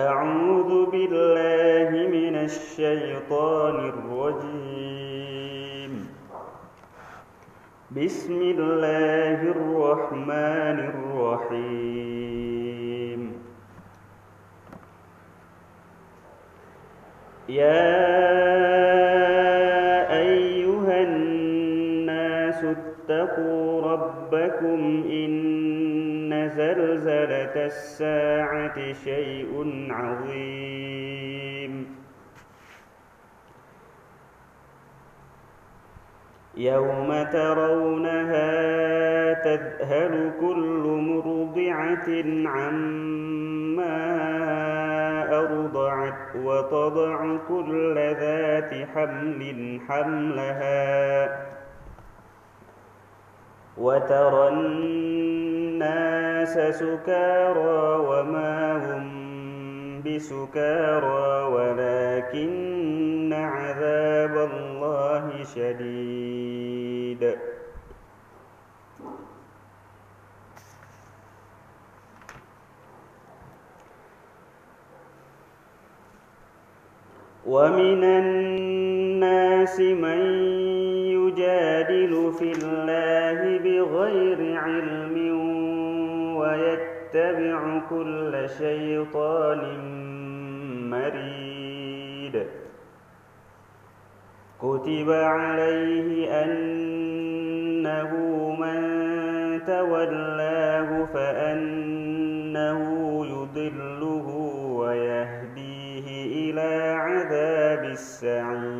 أعوذ بالله من الشيطان الرجيم. بسم الله الرحمن الرحيم. يا أيها الناس اتقوا ربكم إن زلزلة الساعة شيء عظيم. يوم ترونها تذهل كل مرضعة عما أرضعت وتضع كل ذات حمل حملها. وترى الناس سكارى وما هم بسكارى ولكن عذاب الله شديد. ومن الناس من يجادل في الله بغير علم ويتبع كل شيطان مريد. كتب عليه أنه من تولاه فأنه يضله ويهديه إلى عذاب السعير.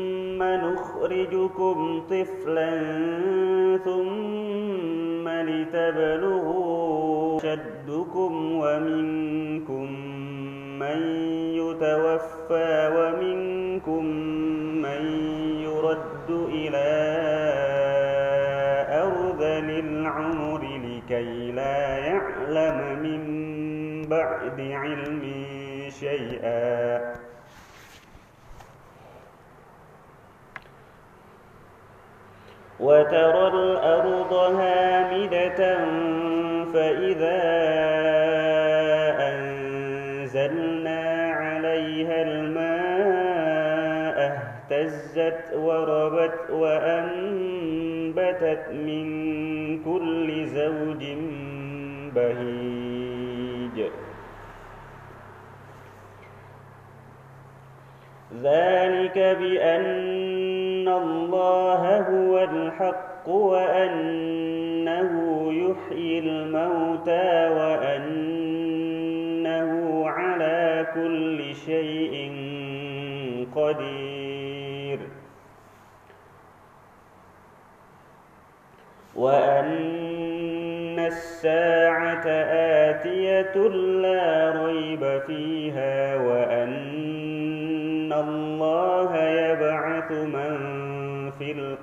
نخرجكم طفلا ثم لتبلغوا شدكم ومنكم من يتوفى ومنكم من يرد إلى أرذل العمر لكي لا يعلم من بعد علم شيئا. وترى الأرض هامدة فإذا أنزلنا عليها الماء اهتزت وربت وأنبتت من كل زوج بهيج. ذلك بأن الله هو الحق وأنه يحيي الموتى وأنه على كل شيء قدير. وأن الساعة آتية لا ريب فيها وأن الله يبعث من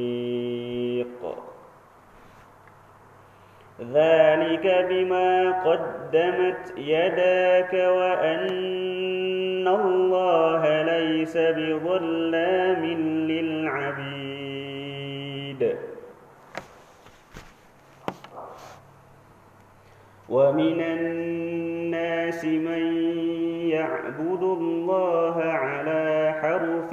الحريق ذلك بما قدمت يداك وأن الله ليس بظلام للعبيد. ومن الناس من يعبد الله على حرف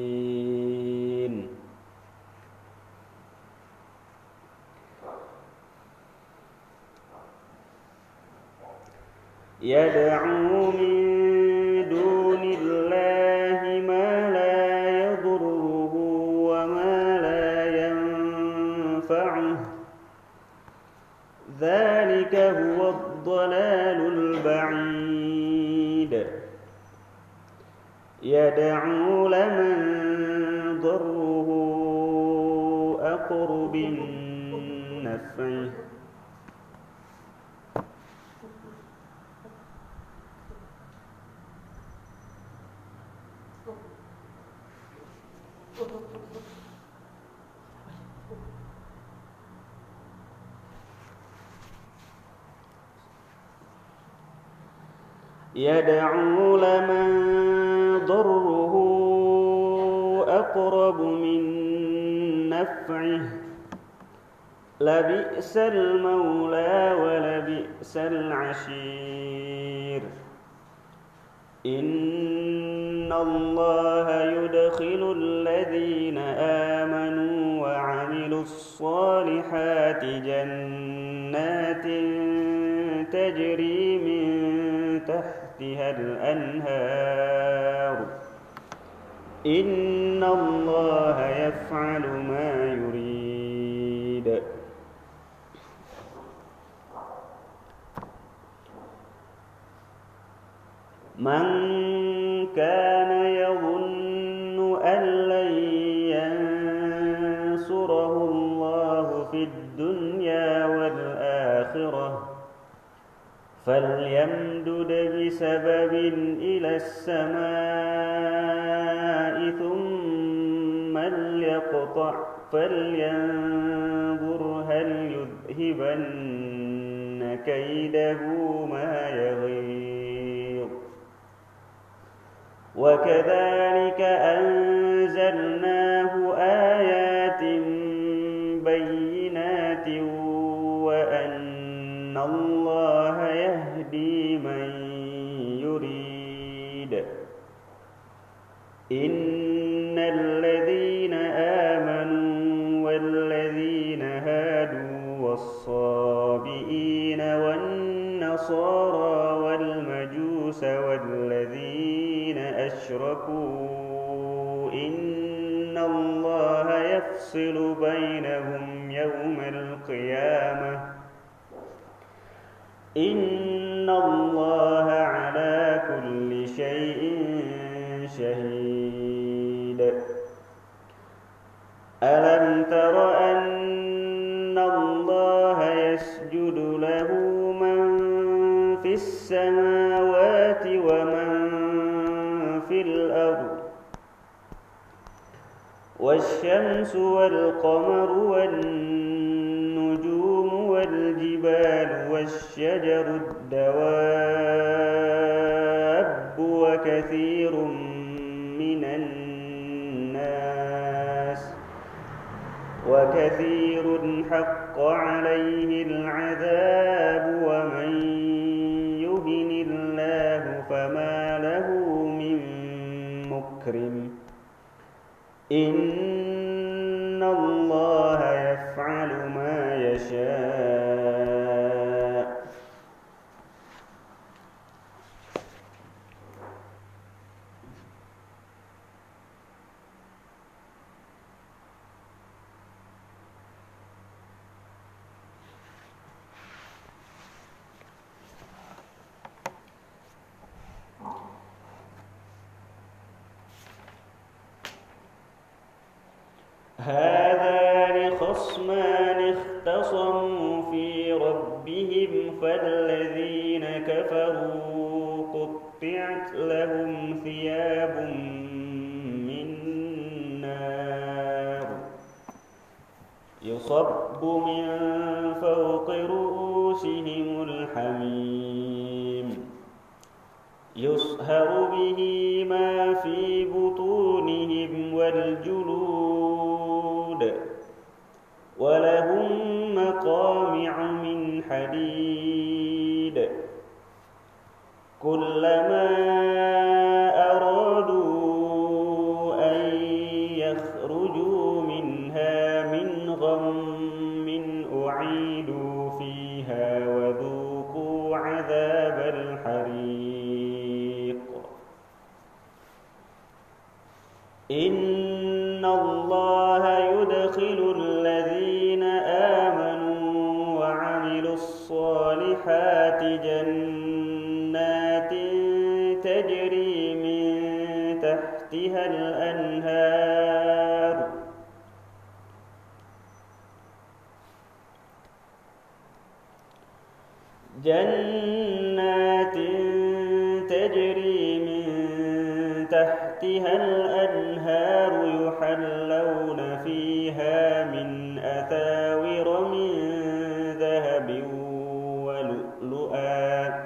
يدعو من دون الله ما لا يضره وما لا ينفعه. ذلك هو الضلال البعيد. يدعو لمن ضره أقرب نفعه. يدعو لمن ضره أقرب من نفعه. لبئس المولى ولبئس العشير. إن الله يدخل الذين آمنوا وعملوا الصالحات جنات تحتها الأنهار. إن الله يفعل ما يريد. من كان يظن أن لن ينصره الله في الدنيا والآخرة فليمدد بسبب إلى السماء ثم ليقطع فلينظر هل يذهبن كيده ما يغيظ. وكذلك أنزلناه والنصارى والمجوس والذين أشركوا. إن الله يفصل بينهم يوم القيامة. إن الله على كل شيء شهيد. ألم تر أن الله يسجد له السماوات ومن في الأرض والشمس والقمر والنجوم والجبال والشجر الدواب وكثير من الناس وكثير حق عليه العذاب مكرم إن يصب من فوق رؤوسهم الحميم. يصهر به ما في بطونهم والجلود. ولهم مقامع من حديد. كلما تجري من تحتها الأنهار يحلون فيها من أساور من ذهب ولؤلؤا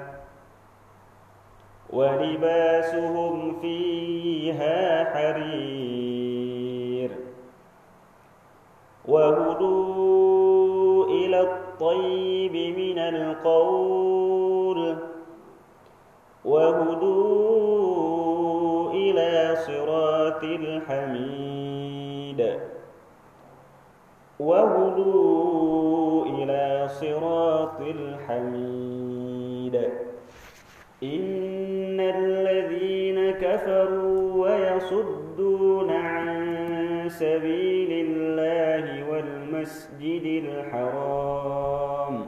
ولباسهم فيها حرير وهدوا إلى الطيب من القول صراط الحميد. وهدوا إلى صراط الحميد. إن الذين كفروا ويصدون عن سبيل الله والمسجد الحرام.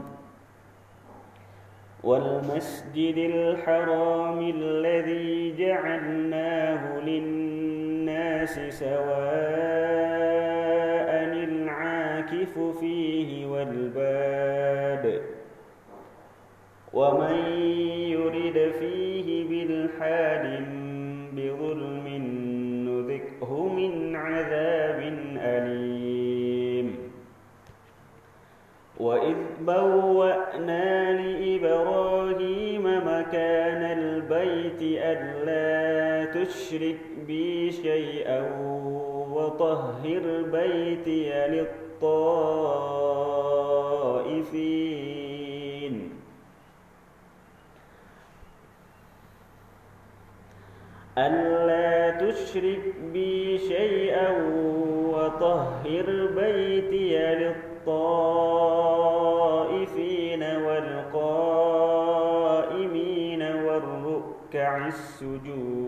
والمسجد الحرام الذي جعلناه للناس سواء العاكف فيه والباد ومن يرد فيه بالحاد بظلم نذقه من عذاب أليم. وإذ بوأنا تشرك بي شيئا وطهر بيتي للطائفين. ألا تشرك بي شيئا وطهر بيتي للطائفين والقائمين والركع السجود.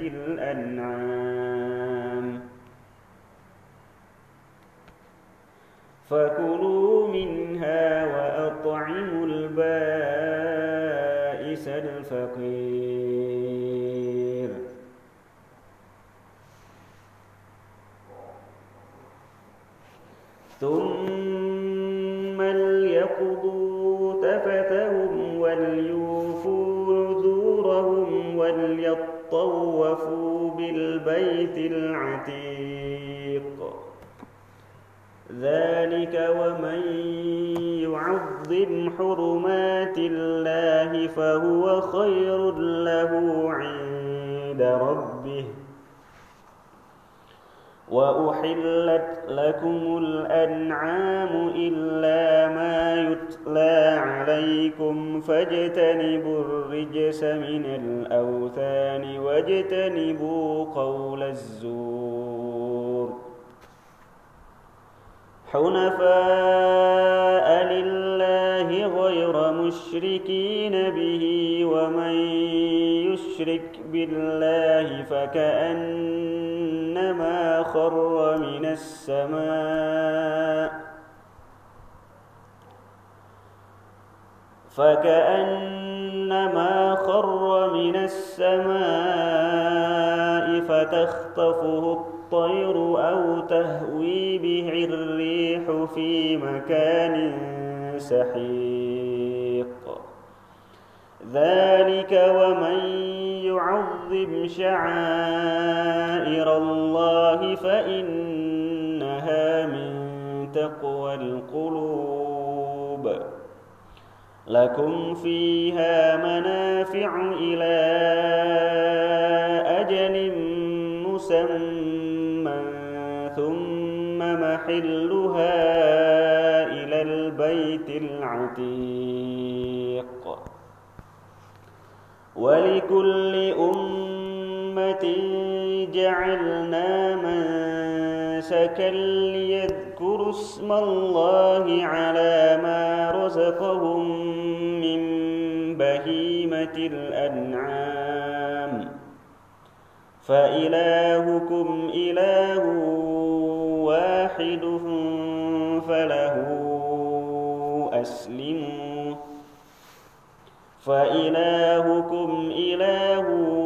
الأنعام وأحلت لكم الأنعام إلا ما يتلى عليكم فاجتنبوا الرجس من الأوثان واجتنبوا قول الزور. حنفاء لله غير مشركين به ومن يشرك بالله فكأنما خر من السماء فكأنما خر من السماء فتخطفه الطير أو تهوي به الريح في مكان سحيق. ذلك ومن يعظم شعائر الله فإنها من تقوى القلوب. لكم فيها منافع إلى أجل مسمى ثم محلها إلى البيت العتيق. ولكل أمة جعلنا منسكا ليذكروا اسم الله على ما رزقهم من بهيمة الأنعام. فإلهكم إله واحد فله أسلموا. فإلهكم إله واحد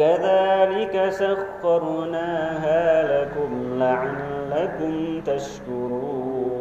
كذلك سخرناها لكم لعلكم تشكرون.